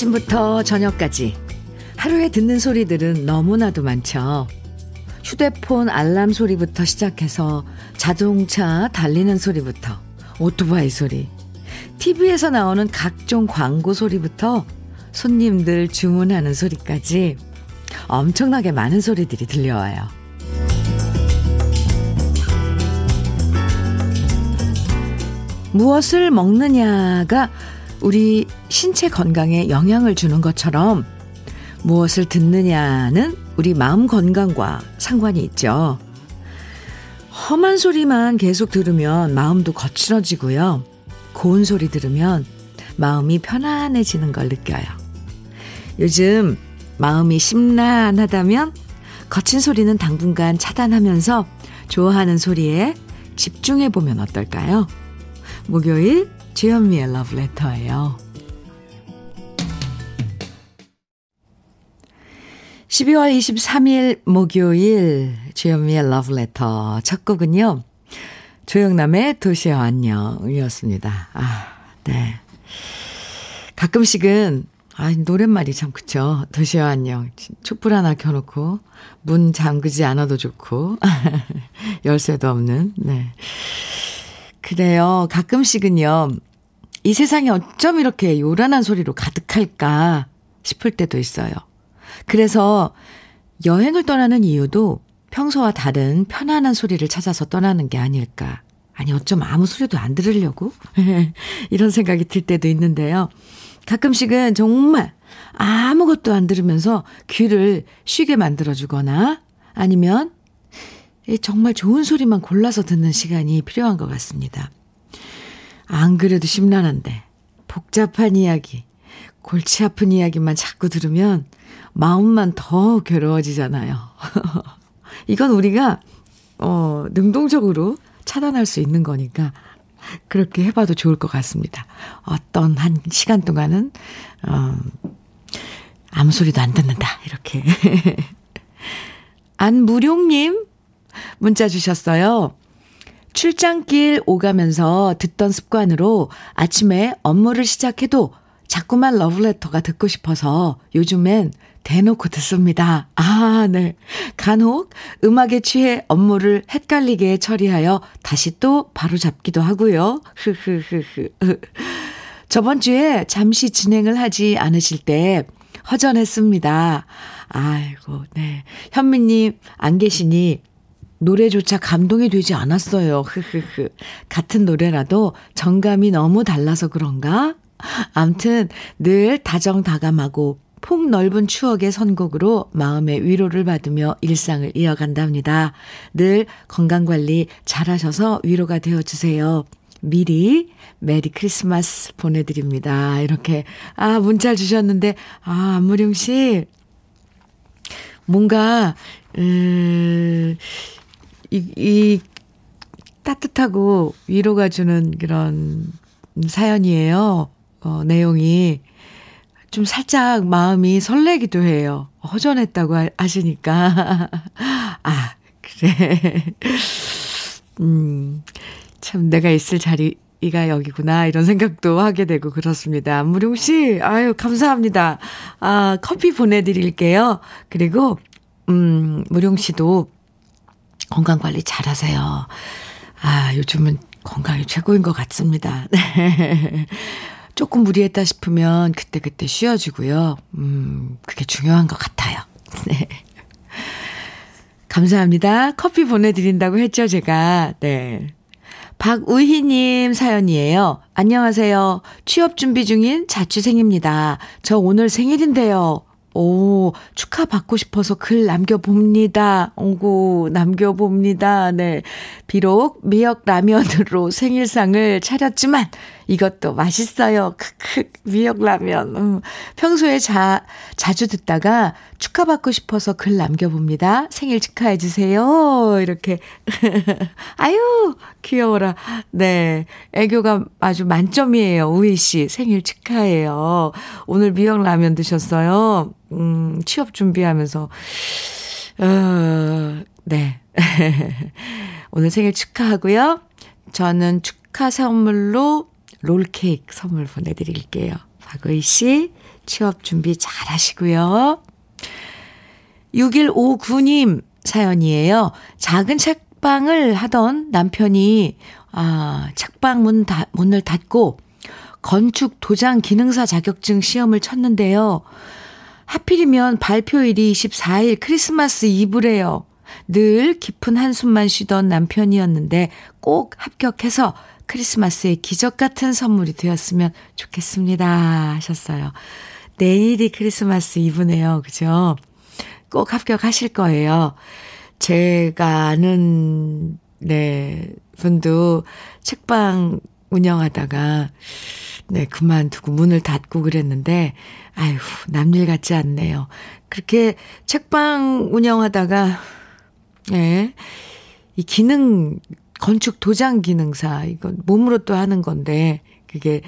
아침부터 저녁까지 하루에 듣는 소리들은 너무나도 많죠. 휴대폰 알람 소리부터 시작해서 자동차 달리는 소리부터 오토바이 소리, TV에서 나오는 각종 광고 소리부터 손님들 주문하는 소리까지 엄청나게 많은 소리들이 들려와요. 무엇을 먹느냐가 우리 신체 건강에 영향을 주는 것처럼 무엇을 듣느냐는 우리 마음 건강과 상관이 있죠. 험한 소리만 계속 들으면 마음도 거칠어지고요. 고운 소리 들으면 마음이 편안해지는 걸 느껴요. 요즘 마음이 심란하다면 거친 소리는 당분간 차단하면서 좋아하는 소리에 집중해 보면 어떨까요? 목요일 주현미의 러브레터예요. 12월 23일 목요일 주현미의 러브레터 첫 곡은요. 조영남의 도시와 안녕이었습니다. 아, 네. 가끔씩은 아, 노랫말이 참 그쵸. 도시와 안녕. 촛불 하나 켜놓고 문 잠그지 않아도 좋고 열쇠도 없는 네. 그래요. 가끔씩은요. 이 세상이 어쩜 이렇게 요란한 소리로 가득할까 싶을 때도 있어요. 그래서 여행을 떠나는 이유도 평소와 다른 편안한 소리를 찾아서 떠나는 게 아닐까. 아니, 어쩜 아무 소리도 안 들으려고? 이런 생각이 들 때도 있는데요. 가끔씩은 정말 아무것도 안 들으면서 귀를 쉬게 만들어주거나 아니면 정말 좋은 소리만 골라서 듣는 시간이 필요한 것 같습니다. 안 그래도 심란한데 복잡한 이야기, 골치 아픈 이야기만 자꾸 들으면 마음만 더 괴로워지잖아요. 이건 우리가 어 능동적으로 차단할 수 있는 거니까 그렇게 해봐도 좋을 것 같습니다. 어떤 한 시간 동안은 어 아무 소리도 안 듣는다 이렇게 안무룡님 문자 주셨어요. 출장길 오가면서 듣던 습관으로 아침에 업무를 시작해도 자꾸만 러브레터가 듣고 싶어서 요즘엔 대놓고 듣습니다. 아, 네. 간혹 음악에 취해 업무를 헷갈리게 처리하여 다시 또 바로 잡기도 하고요. 흐흐흐흐. 저번 주에 잠시 진행을 하지 않으실 때 허전했습니다. 아이고, 네. 현미님 안 계시니 노래조차 감동이 되지 않았어요. 흐흐흐. 같은 노래라도 정감이 너무 달라서 그런가? 암튼 늘 다정다감하고 폭넓은 추억의 선곡으로 마음의 위로를 받으며 일상을 이어간답니다. 늘 건강관리 잘하셔서 위로가 되어주세요. 미리 메리 크리스마스 보내드립니다. 이렇게, 아, 문자 주셨는데, 아, 안무룡 씨, 뭔가, 음, 이, 이, 따뜻하고 위로가 주는 그런 사연이에요. 어, 내용이. 좀 살짝 마음이 설레기도 해요. 허전했다고 하시니까. 아, 그래. 음, 참 내가 있을 자리가 여기구나. 이런 생각도 하게 되고 그렇습니다. 무룡 씨, 아유, 감사합니다. 아, 커피 보내드릴게요. 그리고, 음, 무룡 씨도 건강 관리 잘 하세요. 아, 요즘은 건강이 최고인 것 같습니다. 네. 조금 무리했다 싶으면 그때그때 쉬어주고요. 음, 그게 중요한 것 같아요. 네. 감사합니다. 커피 보내드린다고 했죠, 제가. 네. 박우희님 사연이에요. 안녕하세요. 취업 준비 중인 자취생입니다. 저 오늘 생일인데요. 오, 축하받고 싶어서 글 남겨봅니다. 오구, 남겨봅니다. 네. 비록 미역 라면으로 생일상을 차렸지만 이것도 맛있어요. 크크, 미역 라면. 음. 평소에 자, 자주 듣다가 축하받고 싶어서 글 남겨봅니다. 생일 축하해 주세요. 이렇게. 아유, 귀여워라. 네. 애교가 아주 만점이에요. 우희 씨. 생일 축하해요. 오늘 미역 라면 드셨어요. 음, 취업 준비하면서. 어, 네. 오늘 생일 축하하고요. 저는 축하 선물로 롤케이크 선물 보내드릴게요. 박의 씨, 취업 준비 잘 하시고요. 6159님 사연이에요. 작은 책방을 하던 남편이, 아, 책방 문 다, 문을 닫고 건축 도장 기능사 자격증 시험을 쳤는데요. 하필이면 발표일이 24일 크리스마스 이브래요. 늘 깊은 한숨만 쉬던 남편이었는데 꼭 합격해서 크리스마스의 기적 같은 선물이 되었으면 좋겠습니다. 하셨어요. 내일이 크리스마스 이브네요. 그죠? 꼭 합격하실 거예요. 제가 아는, 네, 분도 책방 운영하다가, 네, 그만두고 문을 닫고 그랬는데, 아휴, 남일 같지 않네요. 그렇게 책방 운영하다가, 예, 이 기능, 건축 도장 기능사, 이건 몸으로 또 하는 건데, 그게,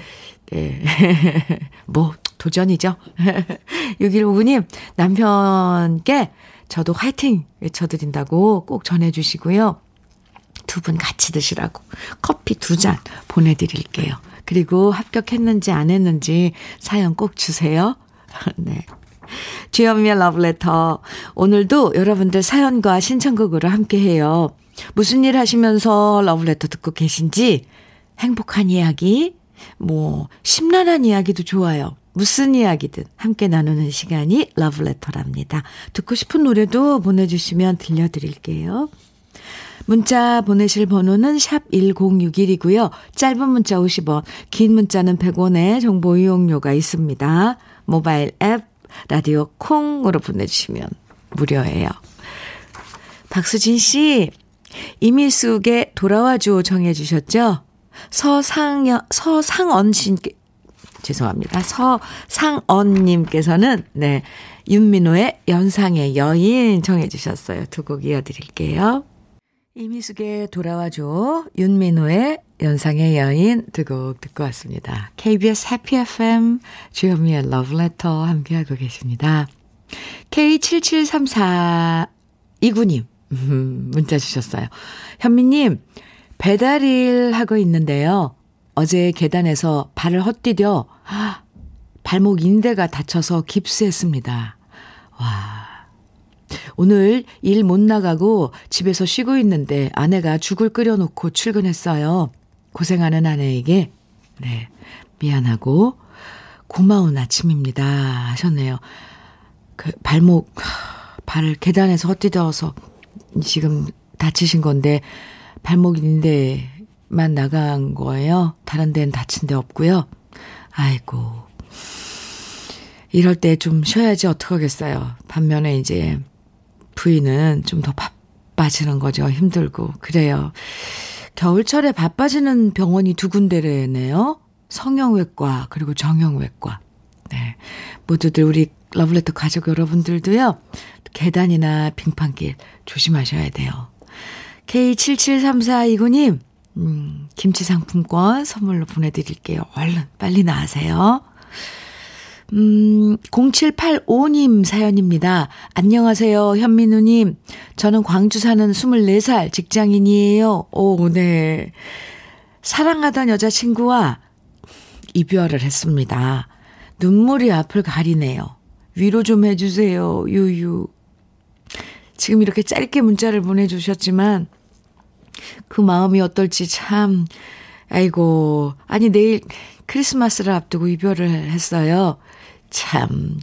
네, 뭐, 도전이죠. 6159님, 남편께 저도 화이팅 외쳐드린다고 꼭 전해주시고요. 두 분 같이 드시라고 커피 두 잔 보내드릴게요. 그리고 합격했는지 안 했는지 사연 꼭 주세요. 네. 주현미의 러브레터. 오늘도 여러분들 사연과 신청곡으로 함께 해요. 무슨 일 하시면서 러브레터 듣고 계신지 행복한 이야기, 뭐, 심란한 이야기도 좋아요. 무슨 이야기든 함께 나누는 시간이 러브레터랍니다. 듣고 싶은 노래도 보내주시면 들려드릴게요. 문자 보내실 번호는 샵 1061이고요. 짧은 문자 50원, 긴 문자는 100원의 정보 이용료가 있습니다. 모바일 앱, 라디오 콩으로 보내주시면 무료예요. 박수진 씨, 이미숙의 돌아와줘 정해주셨죠? 서상여, 서상언 씨께, 죄송합니다. 서상언님께서는, 네, 윤민호의 연상의 여인 정해주셨어요. 두 곡 이어드릴게요. 이미숙의 돌아와줘, 윤민호의 연상의 여인 두 곡 듣고 왔습니다. KBS 해피 FM 주현미의 러브레터 함께하고 계십니다. K773429님 문자 주셨어요. 현미님 배달일 하고 있는데요. 어제 계단에서 발을 헛디뎌 발목 인대가 다쳐서 깁스했습니다. 와. 오늘 일 못 나가고 집에서 쉬고 있는데 아내가 죽을 끓여놓고 출근했어요. 고생하는 아내에게, 네, 미안하고 고마운 아침입니다. 하셨네요. 그 발목, 발을 계단에서 헛디뎌서 지금 다치신 건데 발목 인대만 나간 거예요. 다른 데는 다친 데 없고요. 아이고. 이럴 때 좀 쉬어야지 어떡하겠어요. 반면에 이제 부인은 좀 더 바빠지는 거죠. 힘들고. 그래요. 겨울철에 바빠지는 병원이 두 군데래네요. 성형외과, 그리고 정형외과. 네. 모두들 우리 러블레터 가족 여러분들도요. 계단이나 빙판길 조심하셔야 돼요. K773429님, 음, 김치 상품권 선물로 보내드릴게요. 얼른 빨리 나가세요. 음, 0785님 사연입니다. 안녕하세요, 현민우님. 저는 광주 사는 24살 직장인이에요. 오, 네. 사랑하던 여자친구와 이별을 했습니다. 눈물이 앞을 가리네요. 위로 좀 해주세요, 유유. 지금 이렇게 짧게 문자를 보내주셨지만, 그 마음이 어떨지 참, 아이고, 아니, 내일 크리스마스를 앞두고 이별을 했어요. 참.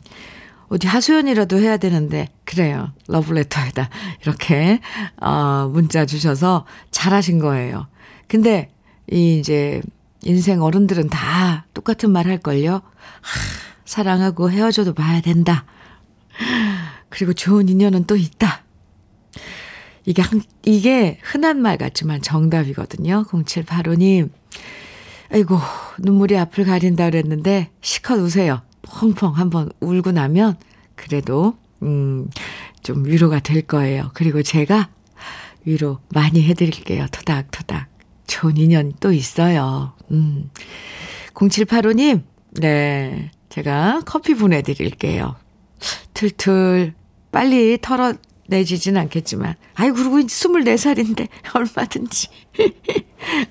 어디 하소연이라도 해야 되는데, 그래요. 러브레터에다 이렇게, 어, 문자 주셔서 잘하신 거예요. 근데, 이 이제, 인생 어른들은 다 똑같은 말 할걸요? 하, 사랑하고 헤어져도 봐야 된다. 그리고 좋은 인연은 또 있다. 이게, 한, 이게 흔한 말 같지만 정답이거든요. 0785님. 아이고, 눈물이 앞을 가린다 그랬는데, 시컷 우세요. 펑펑 한번 울고 나면 그래도 음, 좀 위로가 될 거예요. 그리고 제가 위로 많이 해드릴게요. 토닥토닥. 좋은 인연 또 있어요. 음. 0785님, 네. 제가 커피 보내드릴게요. 틀틀, 빨리 털어내지진 않겠지만. 아이, 그리고 24살인데, 얼마든지.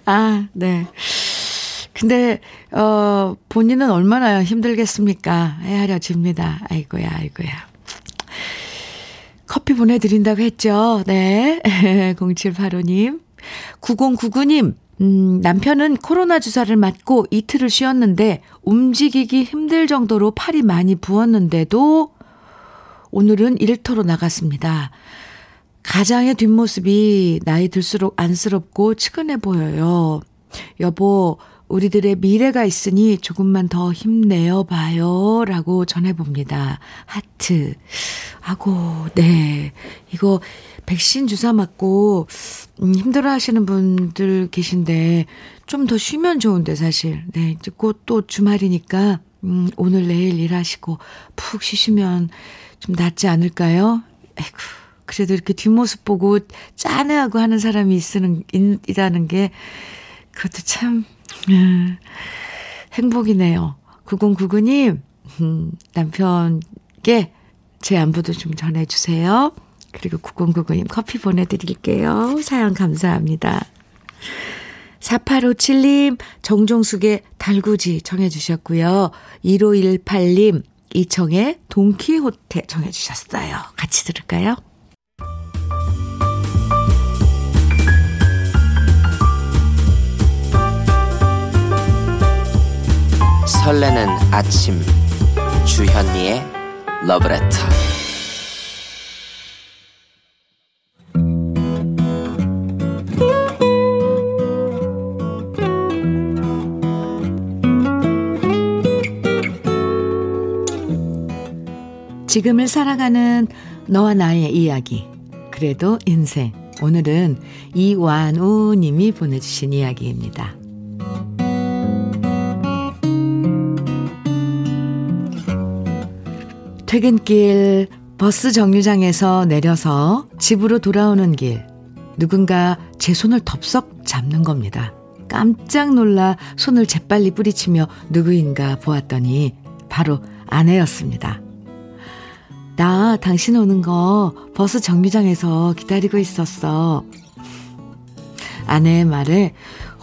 아, 네. 근데, 어, 본인은 얼마나 힘들겠습니까? 헤아려집니다. 아이고야, 아이고야. 커피 보내드린다고 했죠. 네. 0785님. 9099님. 음, 남편은 코로나 주사를 맞고 이틀을 쉬었는데 움직이기 힘들 정도로 팔이 많이 부었는데도 오늘은 일터로 나갔습니다. 가장의 뒷모습이 나이 들수록 안쓰럽고 측은해 보여요. 여보, 우리들의 미래가 있으니 조금만 더 힘내어 봐요. 라고 전해봅니다. 하트. 아고, 네. 이거 백신 주사 맞고, 음, 힘들어 하시는 분들 계신데, 좀 더 쉬면 좋은데, 사실. 네. 이제 곧 또 주말이니까, 음, 오늘 내일 일하시고, 푹 쉬시면 좀 낫지 않을까요? 아이고. 그래도 이렇게 뒷모습 보고 짠해하고 하는 사람이 있으는, 이라는 게, 그것도 참, 음, 행복이네요. 9099님, 음, 남편께 제 안부도 좀 전해주세요. 그리고 9099님 커피 보내드릴게요. 사연 감사합니다. 4857님, 정종숙의 달구지 정해주셨고요. 1518님, 이청의 동키호테 정해주셨어요. 같이 들을까요? 설레는 아침 주현미의 러브레터 지금을 살아가는 너와 나의 이야기 그래도 인생 오늘은 이완우 님이 보내주신 이야기입니다. 퇴근길 버스 정류장에서 내려서 집으로 돌아오는 길 누군가 제 손을 덥석 잡는 겁니다. 깜짝 놀라 손을 재빨리 뿌리치며 누구인가 보았더니 바로 아내였습니다. 나 당신 오는 거 버스 정류장에서 기다리고 있었어. 아내의 말에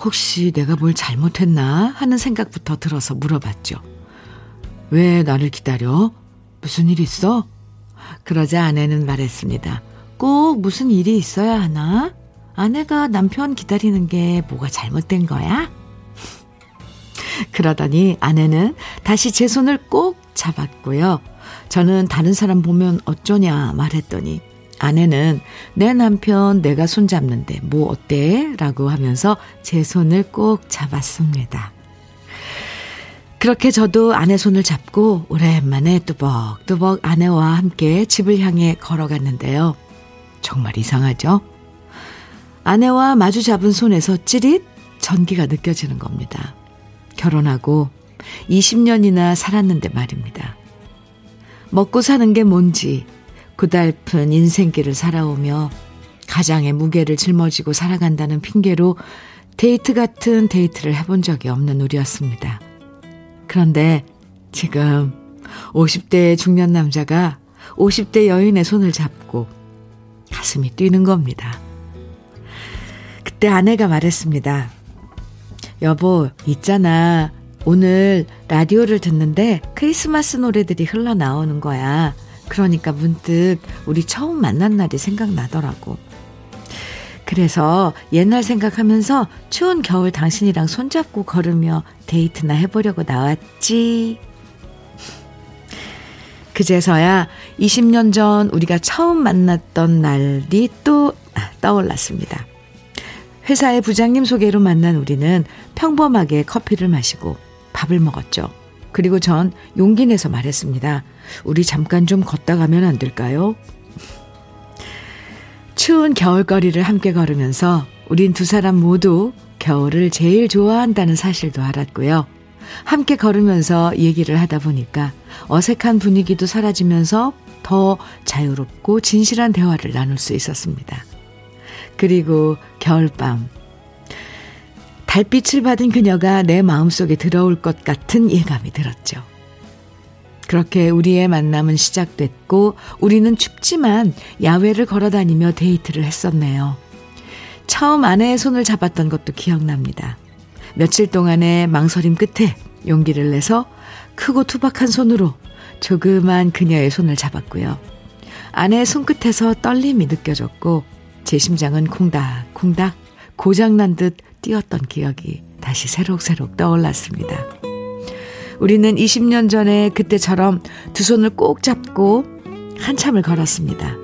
혹시 내가 뭘 잘못했나 하는 생각부터 들어서 물어봤죠. 왜 나를 기다려? 무슨 일 있어? 그러자 아내는 말했습니다. 꼭 무슨 일이 있어야 하나? 아내가 남편 기다리는 게 뭐가 잘못된 거야? 그러더니 아내는 다시 제 손을 꼭 잡았고요. 저는 다른 사람 보면 어쩌냐 말했더니 아내는 내 남편 내가 손 잡는데 뭐 어때? 라고 하면서 제 손을 꼭 잡았습니다. 그렇게 저도 아내 손을 잡고 오랜만에 뚜벅뚜벅 아내와 함께 집을 향해 걸어갔는데요. 정말 이상하죠? 아내와 마주 잡은 손에서 찌릿 전기가 느껴지는 겁니다. 결혼하고 20년이나 살았는데 말입니다. 먹고 사는 게 뭔지 고달픈 인생길을 살아오며 가장의 무게를 짊어지고 살아간다는 핑계로 데이트 같은 데이트를 해본 적이 없는 우리였습니다. 그런데 지금 50대 중년 남자가 50대 여인의 손을 잡고 가슴이 뛰는 겁니다. 그때 아내가 말했습니다. 여보, 있잖아. 오늘 라디오를 듣는데 크리스마스 노래들이 흘러나오는 거야. 그러니까 문득 우리 처음 만난 날이 생각나더라고. 그래서 옛날 생각하면서 추운 겨울 당신이랑 손잡고 걸으며 데이트나 해보려고 나왔지. 그제서야 20년 전 우리가 처음 만났던 날이 또 떠올랐습니다. 회사의 부장님 소개로 만난 우리는 평범하게 커피를 마시고 밥을 먹었죠. 그리고 전 용기 내서 말했습니다. 우리 잠깐 좀 걷다 가면 안 될까요? 추운 겨울거리를 함께 걸으면서 우린 두 사람 모두 겨울을 제일 좋아한다는 사실도 알았고요. 함께 걸으면서 얘기를 하다 보니까 어색한 분위기도 사라지면서 더 자유롭고 진실한 대화를 나눌 수 있었습니다. 그리고 겨울밤. 달빛을 받은 그녀가 내 마음속에 들어올 것 같은 예감이 들었죠. 그렇게 우리의 만남은 시작됐고 우리는 춥지만 야외를 걸어 다니며 데이트를 했었네요. 처음 아내의 손을 잡았던 것도 기억납니다. 며칠 동안의 망설임 끝에 용기를 내서 크고 투박한 손으로 조그만 그녀의 손을 잡았고요. 아내의 손끝에서 떨림이 느껴졌고 제 심장은 콩닥콩닥 고장난 듯 뛰었던 기억이 다시 새록새록 떠올랐습니다. 우리는 20년 전에 그때처럼 두 손을 꼭 잡고 한참을 걸었습니다.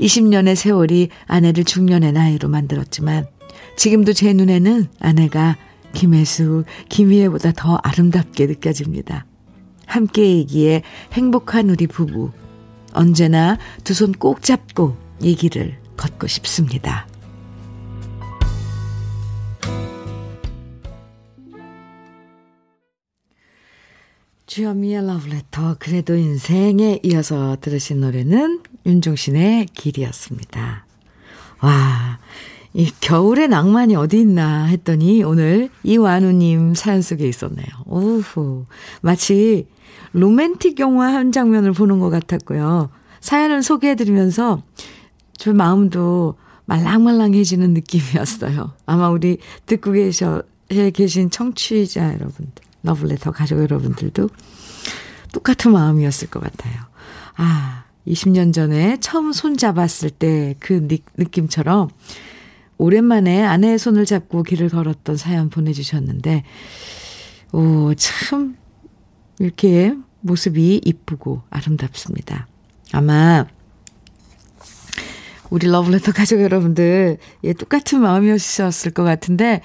20년의 세월이 아내를 중년의 나이로 만들었지만 지금도 제 눈에는 아내가 김혜수, 김희애보다 더 아름답게 느껴집니다. 함께이기에 행복한 우리 부부. 언제나 두 손 꼭 잡고 이 길을 걷고 싶습니다. 주현미의 러브레터 그래도 인생에 이어서 들으신 노래는 윤종신의 길이었습니다. 와, 이 겨울의 낭만이 어디 있나 했더니 오늘 이완우님 사연 속에 있었네요. 오후. 마치 로맨틱 영화 한 장면을 보는 것 같았고요. 사연을 소개해드리면서 저 마음도 말랑말랑해지는 느낌이었어요. 아마 우리 듣고 계셔, 계신 청취자 여러분들, 러블레터 가족 여러분들도 똑같은 마음이었을 것 같아요. 아, 20년 전에 처음 손 잡았을 때 그 느낌처럼 오랜만에 아내의 손을 잡고 길을 걸었던 사연 보내주셨는데, 오, 참, 이렇게 모습이 이쁘고 아름답습니다. 아마, 우리 러블레터 가족 여러분들, 예, 똑같은 마음이었을 것 같은데,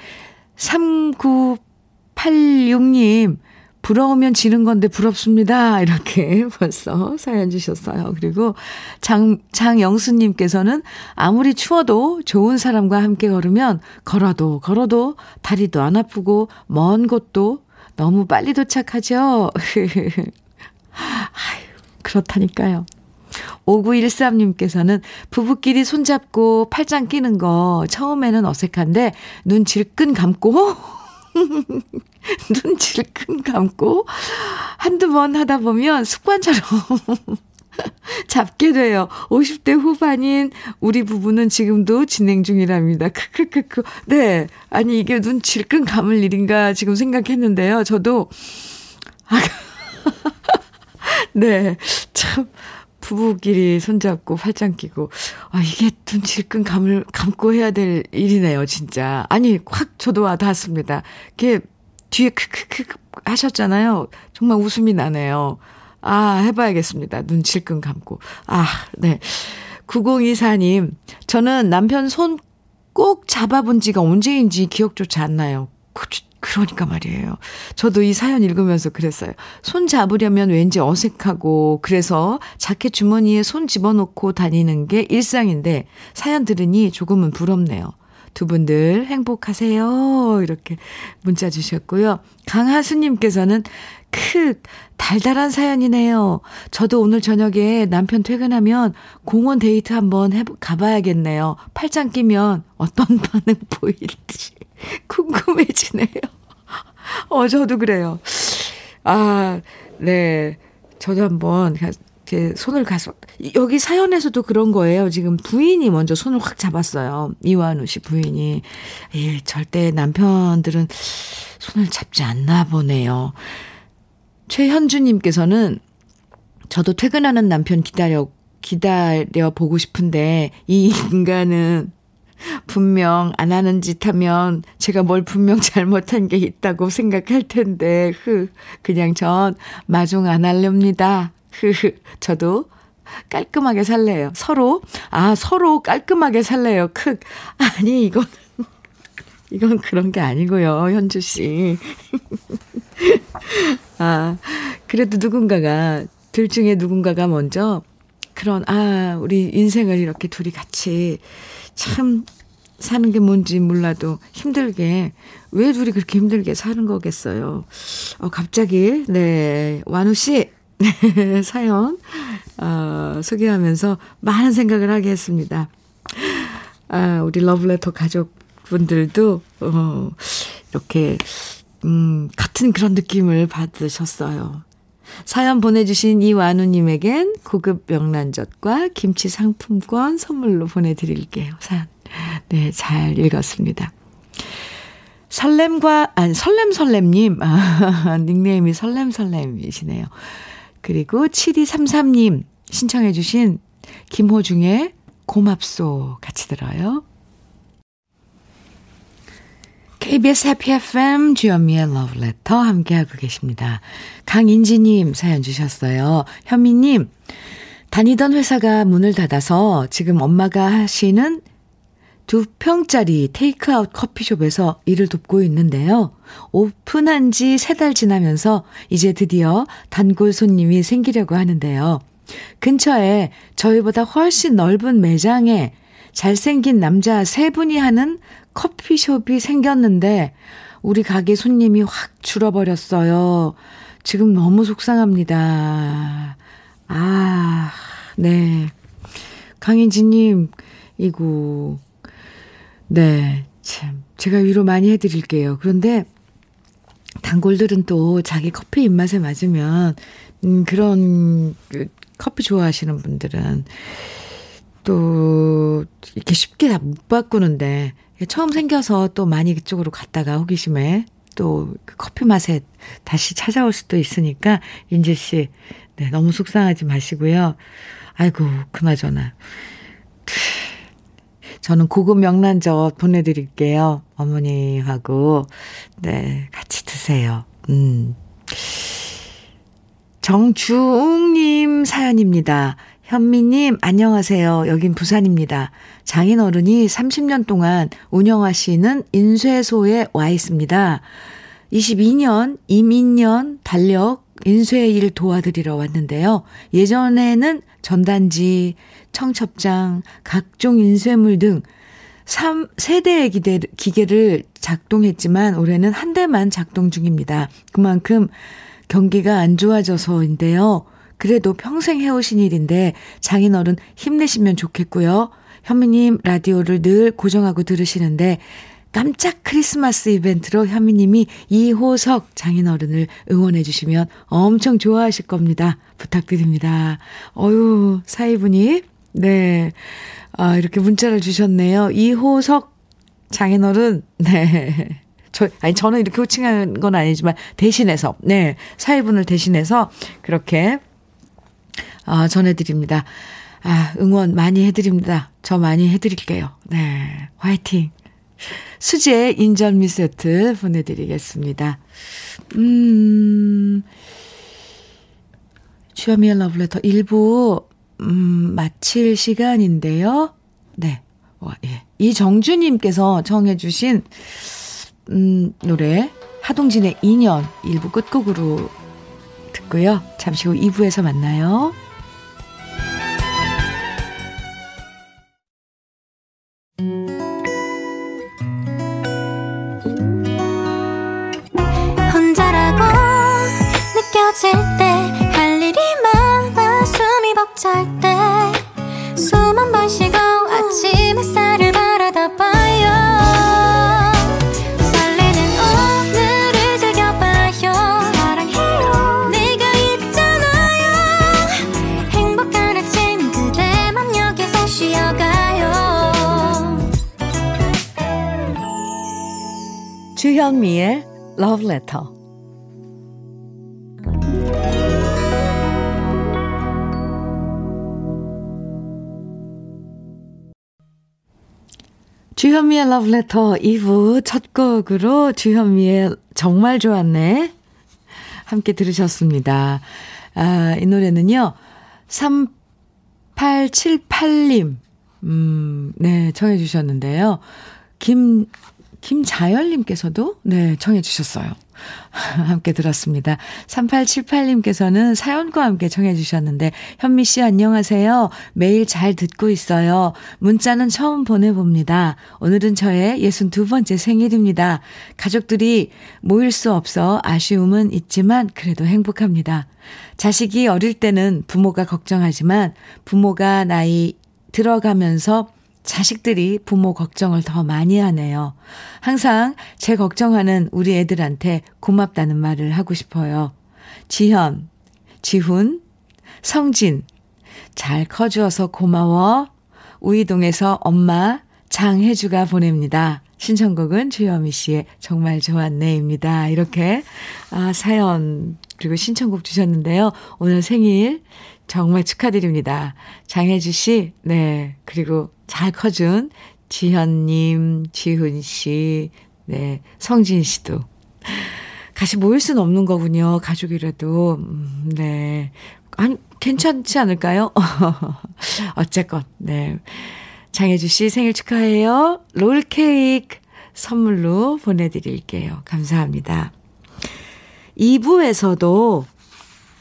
3986님, 부러우면 지는 건데 부럽습니다. 이렇게 벌써 사연 주셨어요. 그리고 장, 장영수님께서는 아무리 추워도 좋은 사람과 함께 걸으면 걸어도 걸어도 다리도 안 아프고 먼 곳도 너무 빨리 도착하죠. 아유, 그렇다니까요. 5913님께서는 부부끼리 손잡고 팔짱 끼는 거 처음에는 어색한데 눈 질끈 감고 눈 질끈 감고 한두 번 하다 보면 습관처럼 잡게 돼요. 50대 후반인 우리 부부는 지금도 진행 중이랍니다. 크크크크. 네. 아니, 이게 눈 질끈 감을 일인가 지금 생각했는데요. 저도, 아, 네. 참, 부부끼리 손잡고 팔짱 끼고 아 이게 눈 질끈 감을 감고 해야 될 일이네요, 진짜. 아니 확 저도 와닿았습니다. 이게 뒤에 크크크 하셨잖아요. 정말 웃음이 나네요. 아, 해봐야겠습니다. 눈 질끈 감고. 아, 네. 9024님, 저는 남편 손 꼭 잡아본 지가 언제인지 기억조차 안 나요. 그, 그러니까 말이에요. 저도 이 사연 읽으면서 그랬어요. 손 잡으려면 왠지 어색하고 그래서 자켓 주머니에 손 집어넣고 다니는 게 일상인데 사연 들으니 조금은 부럽네요. 두 분들 행복하세요. 이렇게 문자 주셨고요. 강하수님께서는 크, 달달한 사연이네요. 저도 오늘 저녁에 남편 퇴근하면 공원 데이트 한번 해, 가봐야겠네요. 팔짱 끼면 어떤 반응 보일지. 궁금해지네요. 어, 저도 그래요. 아, 네. 저도 한번 이렇게 손을 가서 여기 사연에서도 그런 거예요. 지금 부인이 먼저 손을 확 잡았어요. 이완우 씨 부인이. 예, 절대 남편들은 손을 잡지 않나 보네요. 최현주님께서는 저도 퇴근하는 남편 기다려 기다려 보고 싶은데 이 인간은 분명 안 하는 짓 하면 제가 뭘 분명 잘못한 게 있다고 생각할 텐데, 흐, 그냥 전 마중 안 하렵니다. 흐, 저도 깔끔하게 살래요. 서로, 아, 서로 깔끔하게 살래요. 크. 아니, 이건, 이건 그런 게 아니고요, 현주 씨. 아, 그래도 누군가가, 둘 중에 누군가가 먼저 그런, 아, 우리 인생을 이렇게 둘이 같이 참 사는 게 뭔지 몰라도 힘들게 왜 둘이 그렇게 힘들게 사는 거겠어요. 어 갑자기 네 완우 씨 네, 사연 어, 소개하면서 많은 생각을 하게 했습니다. 아, 우리 러브레터 가족분들도 어, 이렇게 음, 같은 그런 느낌을 받으셨어요. 사연 보내주신 이완우님에겐 고급 명란젓과 김치 상품권 선물로 보내드릴게요. 사연. 네, 잘 읽었습니다. 설렘과, 아니, 설렘설렘님. 아, 닉네임이 설렘설렘이시네요. 그리고 7233님 신청해주신 김호중의 고맙소 같이 들어요. KBS 해피 FM 주현미의 러브레터 함께하고 계십니다. 강인지님 사연 주셨어요. 현미님, 다니던 회사가 문을 닫아서 지금 엄마가 하시는 두 평짜리 테이크아웃 커피숍에서 일을 돕고 있는데요. 오픈한 지 세 달 지나면서 이제 드디어 단골 손님이 생기려고 하는데요. 근처에 저희보다 훨씬 넓은 매장에 잘생긴 남자 세 분이 하는 커피숍이 생겼는데 우리 가게 손님이 확 줄어버렸어요. 지금 너무 속상합니다. 아, 네. 강인지님, 이고, 네, 참. 제가 위로 많이 해드릴게요. 그런데, 단골들은 또 자기 커피 입맛에 맞으면, 음, 그런, 그, 커피 좋아하시는 분들은, 또, 이렇게 쉽게 다 못 바꾸는데, 처음 생겨서 또 많이 그쪽으로 갔다가 호기심에 또 그 커피 맛에 다시 찾아올 수도 있으니까 인재 씨, 네, 너무 속상하지 마시고요. 아이고, 그나저나. 저는 고급 명란젓 보내드릴게요. 어머니하고, 네, 같이 드세요. 음. 정주웅님 사연입니다. 현미님, 안녕하세요. 여긴 부산입니다. 장인 어른이 30년 동안 운영하시는 인쇄소에 와 있습니다. 22년 이민년 달력 인쇄 일 도와드리러 왔는데요. 예전에는 전단지, 청첩장, 각종 인쇄물 등 3, 세대의 기대, 기계를 작동했지만 올해는 한 대만 작동 중입니다. 그만큼 경기가 안 좋아져서인데요. 그래도 평생 해오신 일인데 장인어른 힘내시면 좋겠고요. 현미님 라디오를 늘 고정하고 들으시는데 깜짝 크리스마스 이벤트로 현미님이 이호석 장인어른을 응원해 주시면 엄청 좋아하실 겁니다. 부탁드립니다. 어유 사이분이 네. 아, 이렇게 문자를 주셨네요. 이호석 장인어른 네. 저, 아니, 저는 이렇게 호칭한 건 아니지만, 대신해서, 네, 사회분을 대신해서, 그렇게, 아, 전해드립니다. 아, 응원 많이 해드립니다. 저 많이 해드릴게요. 네, 화이팅. 수제 인절미 세트 보내드리겠습니다. 음, 주여미의 러브레터 1부, 음, 마칠 시간인데요. 네. 와, 예. 이정주님께서 청해주신, 음, 노래, 하동진의 2년 1부 끝곡으로 듣고요. 잠시 후 2부에서 만나요. Letter. 주현미의 Love Letter 2부 첫 곡으로 주현미의 정말 좋았네. 함께 들으셨습니다. 아, 이 노래는요, 3878님, 음, 네, 청해 주셨는데요. 김, 김자열님께서도, 네, 청해주셨어요. 함께 들었습니다. 3878님께서는 사연과 함께 청해 주셨는데, 현미 씨 안녕하세요. 매일 잘 듣고 있어요. 문자는 처음 보내봅니다. 오늘은 저의 62번째 생일입니다. 가족들이 모일 수 없어 아쉬움은 있지만 그래도 행복합니다. 자식이 어릴 때는 부모가 걱정하지만 부모가 나이 들어가면서 자식들이 부모 걱정을 더 많이 하네요. 항상 제 걱정하는 우리 애들한테 고맙다는 말을 하고 싶어요. 지현, 지훈, 성진, 잘 커주어서 고마워. 우이동에서 엄마 장혜주가 보냅니다. 신청곡은 주현미 씨의 정말 좋았네입니다. 이렇게 아, 사연 그리고 신청곡 주셨는데요. 오늘 생일 정말 축하드립니다. 장혜주 씨, 네. 그리고 잘 커준 지현님, 지훈 씨, 네. 성진 씨도. 같이 모일 수는 없는 거군요. 가족이라도. 음, 네. 아니, 괜찮지 않을까요? 어쨌건, 네. 장혜주 씨 생일 축하해요. 롤케이크 선물로 보내드릴게요. 감사합니다. 2부에서도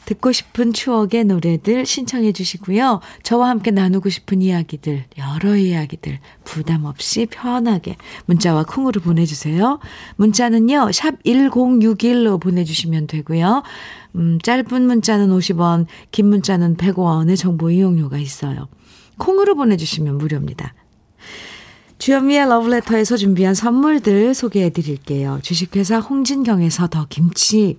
듣고 싶은 추억의 노래들 신청해 주시고요. 저와 함께 나누고 싶은 이야기들, 여러 이야기들 부담 없이 편하게 문자와 콩으로 보내주세요. 문자는요, 샵 1061로 보내주시면 되고요. 음, 짧은 문자는 50원, 긴 문자는 100원의 정보 이용료가 있어요. 콩으로 보내주시면 무료입니다. 주현미의 러브레터에서 준비한 선물들 소개해 드릴게요. 주식회사 홍진경에서 더 김치,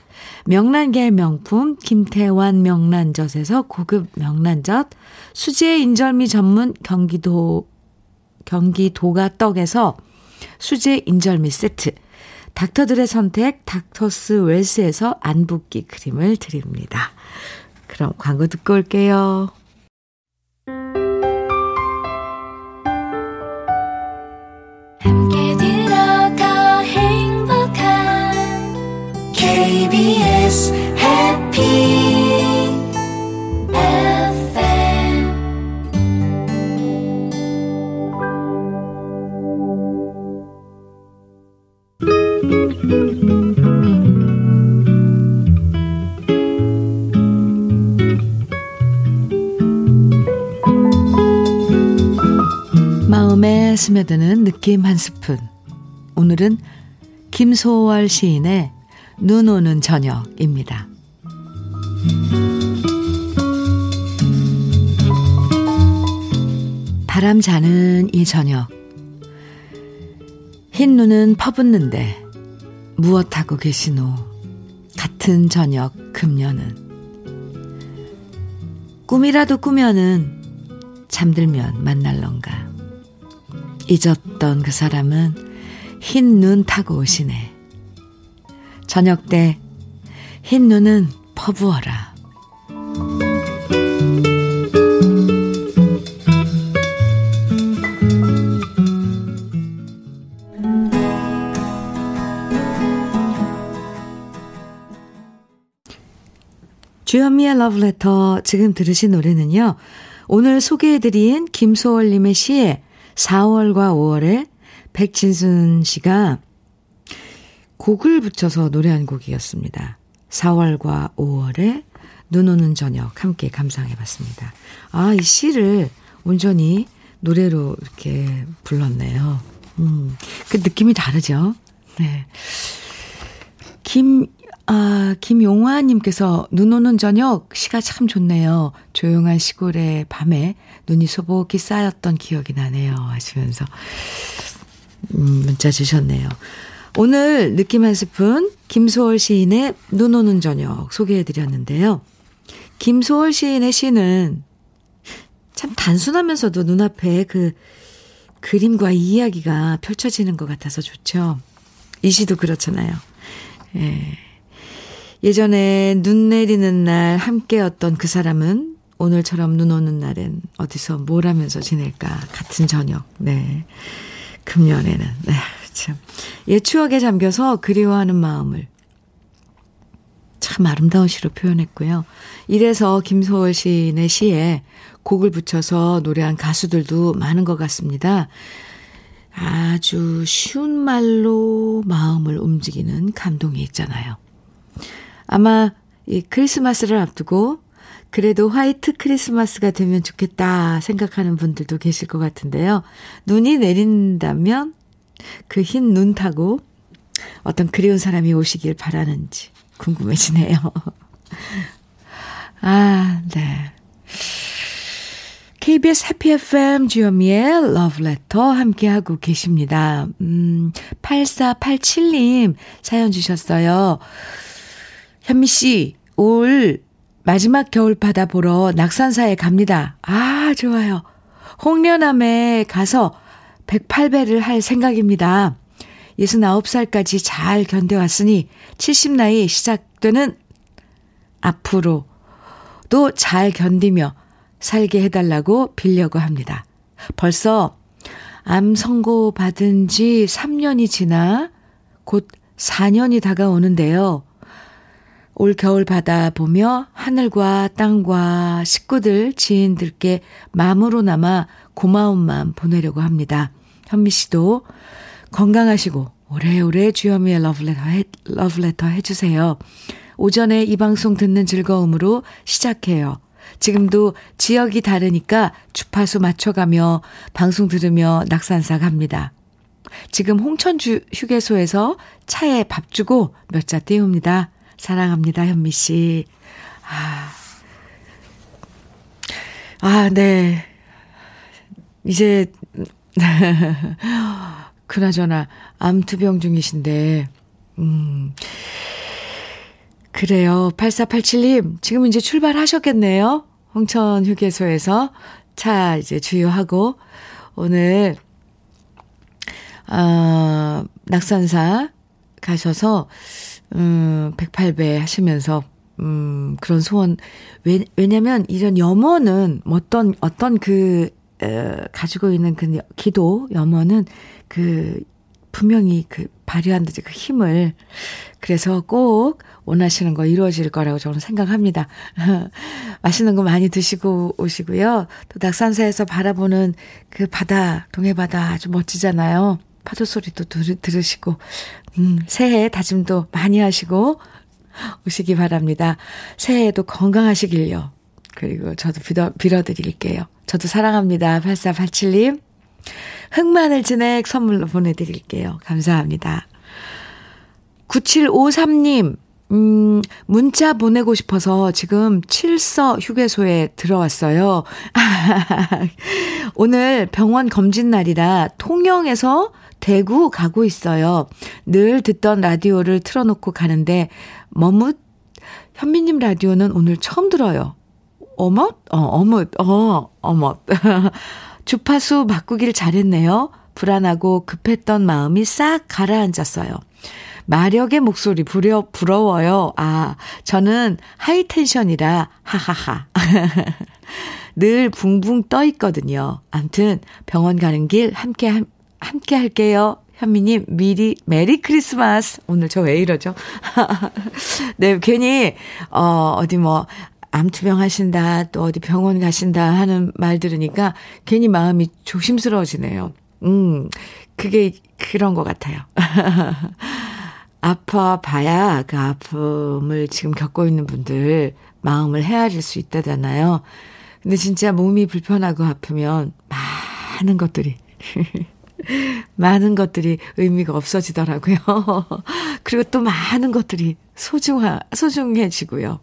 명란계 명품 김태환 명란젓에서 고급 명란젓, 수제 인절미 전문 경기도 경기도가 떡에서 수제 인절미 세트, 닥터들의 선택 닥터스 웰스에서 안붓기 크림을 드립니다. 그럼 광고 듣고 올게요. KBS 스며드는 느낌 한 스푼. 오늘은 김소월 시인의 눈 오는 저녁입니다. 바람 자는 이 저녁. 흰 눈은 퍼붓는데 무엇하고 계시노? 같은 저녁 금년은. 꿈이라도 꾸면은 잠들면 만날런가. 잊었던 그 사람은 흰 눈 타고 오시네. 저녁 때 흰 눈은 퍼부어라. 주현미의 러브레터 지금 들으신 노래는요. 오늘 소개해드린 김소월님의 시에 4월과 5월에 백진순 씨가 곡을 붙여서 노래한 곡이었습니다. 4월과 5월에 눈 오는 저녁 함께 감상해 봤습니다. 아, 이 시를 온전히 노래로 이렇게 불렀네요. 음, 그 느낌이 다르죠? 네. 김, 아, 김용화님께서 눈 오는 저녁 시가 참 좋네요. 조용한 시골의 밤에 눈이 소복히 쌓였던 기억이 나네요. 하시면서, 음, 문자 주셨네요. 오늘 느낌 한 스푼 김소월 시인의 눈 오는 저녁 소개해 드렸는데요. 김소월 시인의 시는 참 단순하면서도 눈앞에 그 그림과 이야기가 펼쳐지는 것 같아서 좋죠. 이 시도 그렇잖아요. 예. 예전에 눈 내리는 날 함께였던 그 사람은 오늘처럼 눈 오는 날엔 어디서 뭘 하면서 지낼까 같은 저녁. 네. 금년에는. 네. 참. 옛 추억에 잠겨서 그리워하는 마음을 참 아름다운 시로 표현했고요. 이래서 김소월 시인의 시에 곡을 붙여서 노래한 가수들도 많은 것 같습니다. 아주 쉬운 말로 마음을 움직이는 감동이 있잖아요. 아마 이 크리스마스를 앞두고 그래도 화이트 크리스마스가 되면 좋겠다 생각하는 분들도 계실 것 같은데요. 눈이 내린다면 그 흰 눈 타고 어떤 그리운 사람이 오시길 바라는지 궁금해지네요. 아, 네. KBS 해피 FM 주현미의 러브레터 함께하고 계십니다. 음, 8487님 사연 주셨어요. 현미 씨, 올 마지막 겨울 바다 보러 낙산사에 갑니다. 아, 좋아요. 홍련암에 가서 108배를 할 생각입니다. 69살까지 잘 견뎌왔으니 70 나이 시작되는 앞으로도 잘 견디며 살게 해달라고 빌려고 합니다. 벌써 암 선고 받은 지 3년이 지나 곧 4년이 다가오는데요. 올 겨울 바다 보며 하늘과 땅과 식구들, 지인들께 마음으로나마 고마운 마음 보내려고 합니다. 현미 씨도 건강하시고 오래오래 주현미의 러브레터, 해, 러브레터 해주세요. 오전에 이 방송 듣는 즐거움으로 시작해요. 지금도 지역이 다르니까 주파수 맞춰가며 방송 들으며 낙산사 갑니다. 지금 홍천주 휴게소에서 차에 밥 주고 몇 자 띄웁니다. 사랑합니다, 현미 씨. 아, 아, 네. 이제, 그나저나, 암투병 중이신데, 음, 그래요. 8487님, 지금 이제 출발하셨겠네요. 홍천 휴게소에서 차 이제 주유하고, 오늘, 아, 낙산사 가셔서, 음, 108배 하시면서, 음, 그런 소원. 왜, 왜냐면 이런 염원은 어떤, 어떤 그, 에, 가지고 있는 그 기도, 염원은 그, 분명히 그 발휘하는 그 힘을, 그래서 꼭 원하시는 거 이루어질 거라고 저는 생각합니다. 맛있는 거 많이 드시고 오시고요. 또 낙산사에서 바라보는 그 바다, 동해바다 아주 멋지잖아요. 파도 소리도 들, 들으시고, 음, 새해 다짐도 많이 하시고 오시기 바랍니다. 새해에도 건강하시길요. 그리고 저도 빌어, 빌어드릴게요. 저도 사랑합니다. 8487님. 흑마늘 진액 선물로 보내드릴게요. 감사합니다. 9753님, 음, 문자 보내고 싶어서 지금 칠서 휴게소에 들어왔어요. 오늘 병원 검진 날이라 통영에서 대구 가고 있어요. 늘 듣던 라디오를 틀어놓고 가는데, 어멋, 현미님 라디오는 오늘 처음 들어요. 어멋? 어, 어멋, 어, 어멋. 주파수 바꾸길 잘했네요. 불안하고 급했던 마음이 싹 가라앉았어요. 마력의 목소리 부려, 부러워요. 아, 저는 high tension이라, 하하하. 늘 붕붕 떠 있거든요. 암튼 병원 가는 길 함께 함께 할게요. 현미님, 미리, Merry Christmas. 오늘 저 왜 이러죠? 네, 괜히, 어, 어디 뭐, 암투병 하신다, 또 어디 병원 가신다 하는 말 들으니까 괜히 마음이 조심스러워지네요. 음, 그게 그런 것 같아요. 아파 봐야 그 아픔을 지금 겪고 있는 분들 마음을 헤아릴 수 있다잖아요. 근데 진짜 몸이 불편하고 아프면 많은 것들이 많은 것들이 의미가 없어지더라고요. 그리고 또 많은 것들이 소중하, 소중해지고요.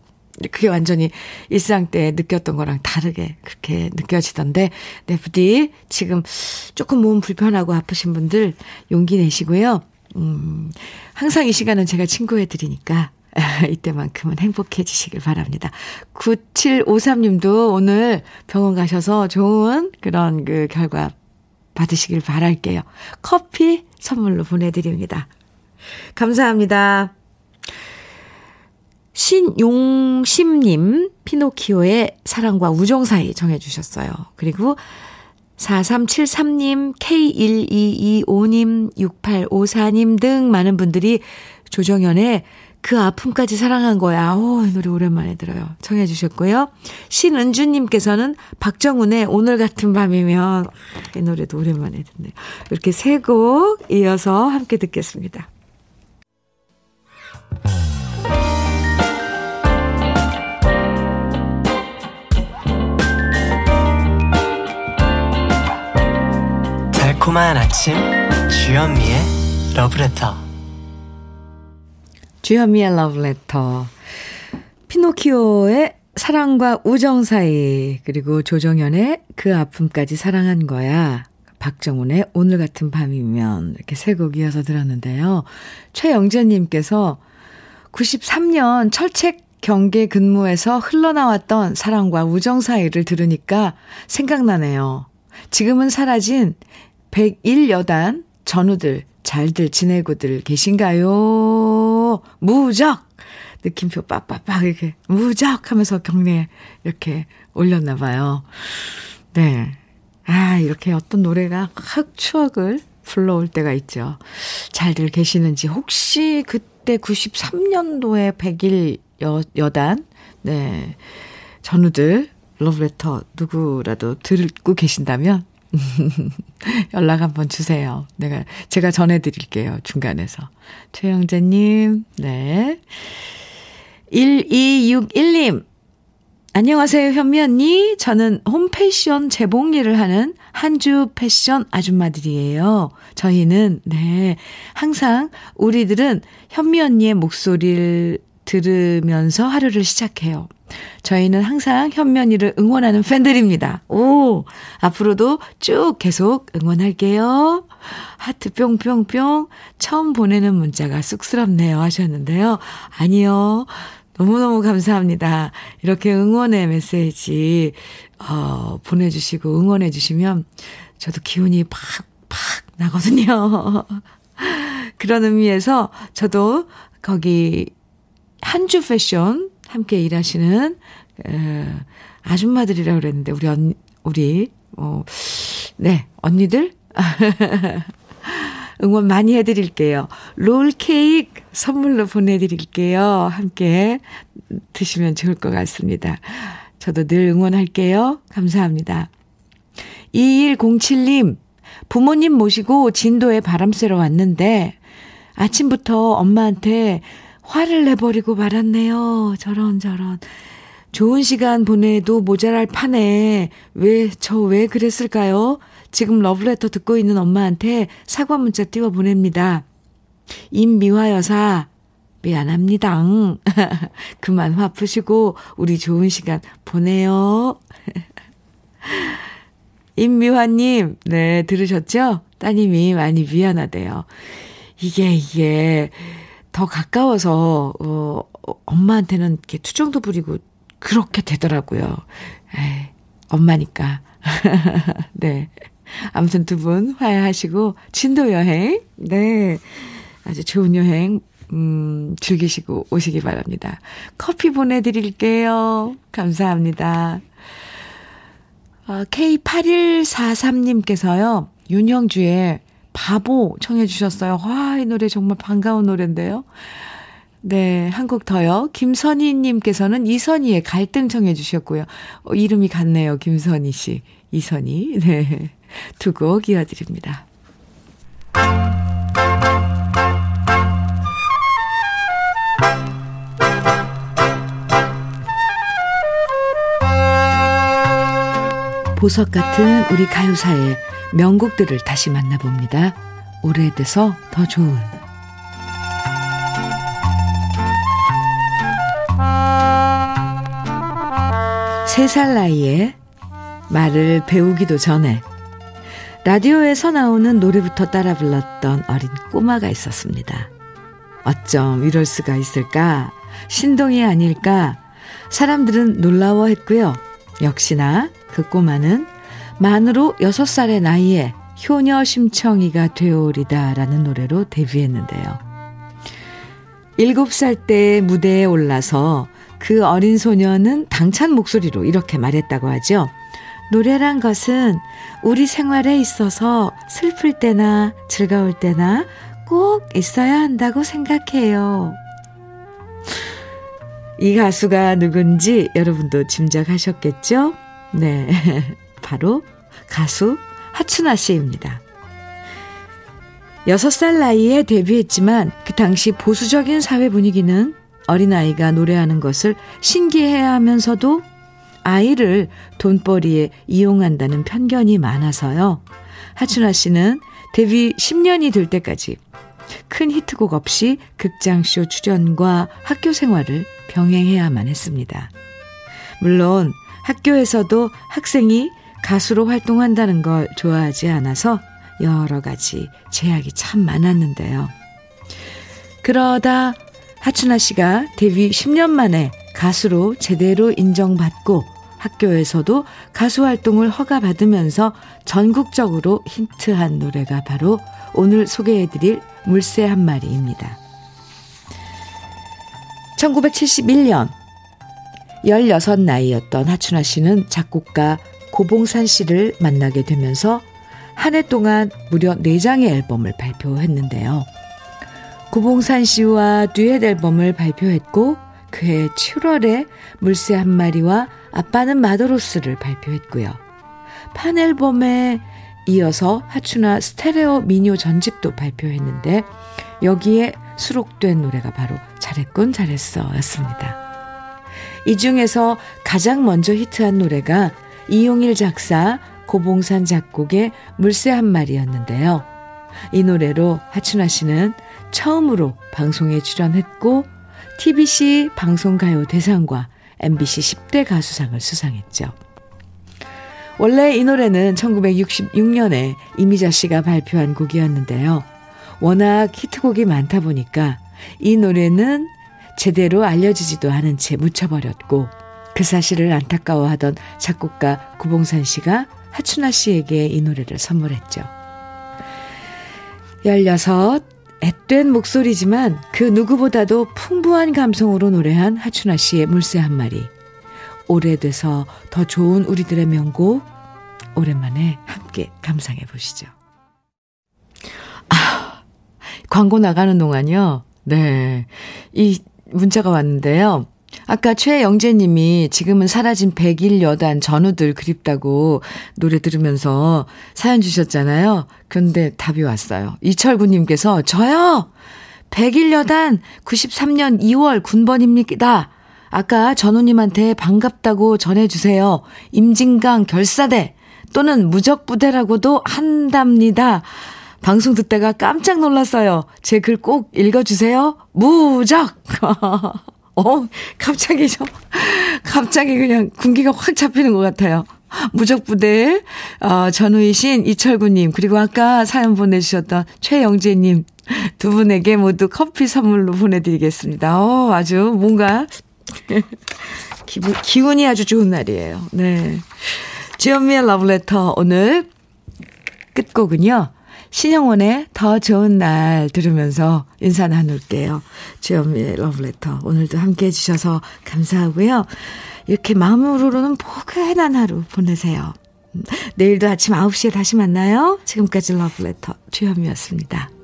그게 완전히 일상 때 느꼈던 거랑 다르게 그렇게 느껴지던데, 네, 부디 지금 조금 몸 불편하고 아프신 분들 용기 내시고요. 음, 항상 이 시간은 제가 친구해 드리니까 이때만큼은 행복해지시길 바랍니다. 9753님도 오늘 병원 가셔서 좋은 그런 그 결과 받으시길 바랄게요. 커피 선물로 보내드립니다. 감사합니다. 신용심님, 피노키오의 사랑과 우정 사이 정해주셨어요. 그리고 4373님, K1225님, 6854님 등 많은 분들이 조정현의 그 아픔까지 사랑한 거야. 오, 이 노래 오랜만에 들어요. 청해 주셨고요. 신은주님께서는 박정훈의 오늘 같은 밤이면 이 노래도 오랜만에 듣네요. 이렇게 세 곡 이어서 함께 듣겠습니다. 주현미의 러브레터. 피노키오의 사랑과 우정 사이, 그리고 조정현의 그 아픔까지 사랑한 거야. 박정훈의 오늘 같은 밤이면 이렇게 세 곡 이어서 들었는데요. 최영재님께서 93년 철책 경계 근무에서 흘러나왔던 사랑과 우정 사이를 들으니까 생각나네요. 지금은 사라진 101여단 전우들 잘들 지내고들 계신가요? 무적! 느낌표 빡빡빡 이렇게 무적 하면서 경례 이렇게 올렸나 봐요. 네. 아, 이렇게 어떤 노래가 확 추억을 불러올 때가 있죠. 잘들 계시는지 혹시 그때 93년도에 100일 여, 여단 네. 전우들 러브레터 누구라도 듣고 계신다면 연락 한번 주세요. 내가, 제가 전해드릴게요. 중간에서. 최영재님, 네. 1261님, 안녕하세요, 현미 언니. 저는 홈패션 재봉 일을 하는 한주 패션 아줌마들이에요. 저희는, 네, 항상 우리들은 현미 언니의 목소리를 들으면서 하루를 시작해요. 저희는 항상 현면이를 응원하는 팬들입니다. 오, 앞으로도 쭉 계속 응원할게요. 하트 뿅뿅뿅. 처음 보내는 문자가 쑥스럽네요 하셨는데요. 아니요. 너무너무 감사합니다. 이렇게 응원의 메시지, 어, 보내주시고 응원해주시면 저도 기운이 팍, 팍 나거든요. 그런 의미에서 저도 거기 한주 패션 함께 일하시는 에, 아줌마들이라고 그랬는데 우리 언 우리 어, 네 언니들 응원 많이 해드릴게요. 롤 케이크 선물로 보내드릴게요. 함께 드시면 좋을 것 같습니다. 저도 늘 응원할게요. 감사합니다. 2107님, 부모님 모시고 진도에 바람 쐬러 왔는데 아침부터 엄마한테 화를 내버리고 말았네요. 저런, 저런. 좋은 시간 보내도 모자랄 판에 왜, 저 왜 그랬을까요? 지금 러브레터 듣고 있는 엄마한테 사과 문자 띄워 보냅니다. 임미화 여사, 미안합니다. 그만 화 푸시고 우리 좋은 시간 보내요. 임미화님, 네, 들으셨죠? 따님이 많이 미안하대요. 이게, 이게, 더 가까워서, 어, 엄마한테는 이렇게 투정도 부리고 그렇게 되더라고요. 에이, 엄마니까. 네. 아무튼 두 분 화해하시고, 진도 여행, 네. 아주 좋은 여행, 음, 즐기시고 오시기 바랍니다. 커피 보내드릴게요. 감사합니다. 어, K8143님께서요, 윤영주의 바보 청해 주셨어요. 와, 이 노래 정말 반가운 노래인데요. 네, 한곡 더요. 김선희 님께서는 이선희의 갈등 청해 주셨고요. 어, 이름이 같네요. 김선희 씨. 이선희. 네. 두 곡 이어드립니다. 보석 같은 우리 가요사의 명곡들을 다시 만나봅니다. 오래돼서 더 좋은 세 살 나이에 말을 배우기도 전에 라디오에서 나오는 노래부터 따라 불렀던 어린 꼬마가 있었습니다. 어쩜 이럴 수가 있을까? 신동이 아닐까? 사람들은 놀라워했고요. 역시나 그 꼬마는 만으로 6살의 나이에 효녀 심청이가 되오리다라는 노래로 데뷔했는데요. 7살 때 무대에 올라서 그 어린 소녀는 당찬 목소리로 이렇게 말했다고 하죠. 노래란 것은 우리 생활에 있어서 슬플 때나 즐거울 때나 꼭 있어야 한다고 생각해요. 이 가수가 누군지 여러분도 짐작하셨겠죠? 네. 바로 가수 하춘아 씨입니다. 6살 나이에 데뷔했지만 그 당시 보수적인 사회 분위기는 어린아이가 노래하는 것을 신기해 하면서도 아이를 돈벌이에 이용한다는 편견이 많아서요. 하춘아 씨는 데뷔 10년이 될 때까지 큰 히트곡 없이 극장쇼 출연과 학교 생활을 병행해야만 했습니다. 물론 학교에서도 학생이 가수로 활동한다는 걸 좋아하지 않아서 여러 가지 제약이 참 많았는데요. 그러다 하춘아 씨가 데뷔 10년 만에 가수로 제대로 인정받고 학교에서도 가수 활동을 허가받으면서 전국적으로 힌트한 노래가 바로 오늘 소개해드릴 물새 한 마리입니다. 1971년 16 나이였던 하춘아 씨는 작곡가 고봉산 씨를 만나게 되면서 한 해 동안 무려 4장의 앨범을 발표했는데요. 고봉산 씨와 듀엣 앨범을 발표했고 그해 7월에 물새 한 마리와 아빠는 마더로스를 발표했고요. 판 앨범에 이어서 하춘아 스테레오 미니오 전집도 발표했는데 여기에 수록된 노래가 바로 잘했군 잘했어 였습니다. 이 중에서 가장 먼저 히트한 노래가 이용일 작사 고봉산 작곡의 물새 한 마리였는데요. 이 노래로 하춘아 씨는 처음으로 방송에 출연했고 TBC 방송가요 대상과 MBC 10대 가수상을 수상했죠. 원래 이 노래는 1966년에 이미자 씨가 발표한 곡이었는데요. 워낙 히트곡이 많다 보니까 이 노래는 제대로 알려지지도 않은 채 묻혀버렸고 그 사실을 안타까워하던 작곡가 구봉산 씨가 하춘아 씨에게 이 노래를 선물했죠. 16, 앳된 목소리지만 그 누구보다도 풍부한 감성으로 노래한 하춘아 씨의 물새 한 마리. 오래돼서 더 좋은 우리들의 명곡, 오랜만에 함께 감상해 보시죠. 아, 광고 나가는 동안요. 네. 이 문자가 왔는데요. 아까 최영재 님이 지금은 사라진 백일 여단 전우들 그립다고 노래 들으면서 사연 주셨잖아요. 그런데 답이 왔어요. 이철구 님께서 저요! 백일 여단 93년 2월 군번입니다. 아까 전우 님한테 반갑다고 전해 주세요. 임진강 결사대 또는 무적부대라고도 한답니다. 방송 듣다가 깜짝 놀랐어요. 제 글 꼭 읽어주세요. 무적! 어, 갑자기 저, 갑자기 그냥 군기가 확 잡히는 것 같아요. 무적부대, 어, 전우이신 이철구님, 그리고 아까 사연 보내주셨던 최영재님 두 분에게 모두 커피 선물로 보내드리겠습니다. 어, 아주 뭔가, 기분, 기운이 아주 좋은 날이에요. 네. 지연미의 러브레터 오늘 끝곡은요. 신영원의 더 좋은 날 들으면서 인사 나눌게요. 주현미의 러브레터. 오늘도 함께 해주셔서 감사하고요. 이렇게 마음으로는 포근한 하루 보내세요. 내일도 아침 9시에 다시 만나요. 지금까지 러브레터 주현미였습니다.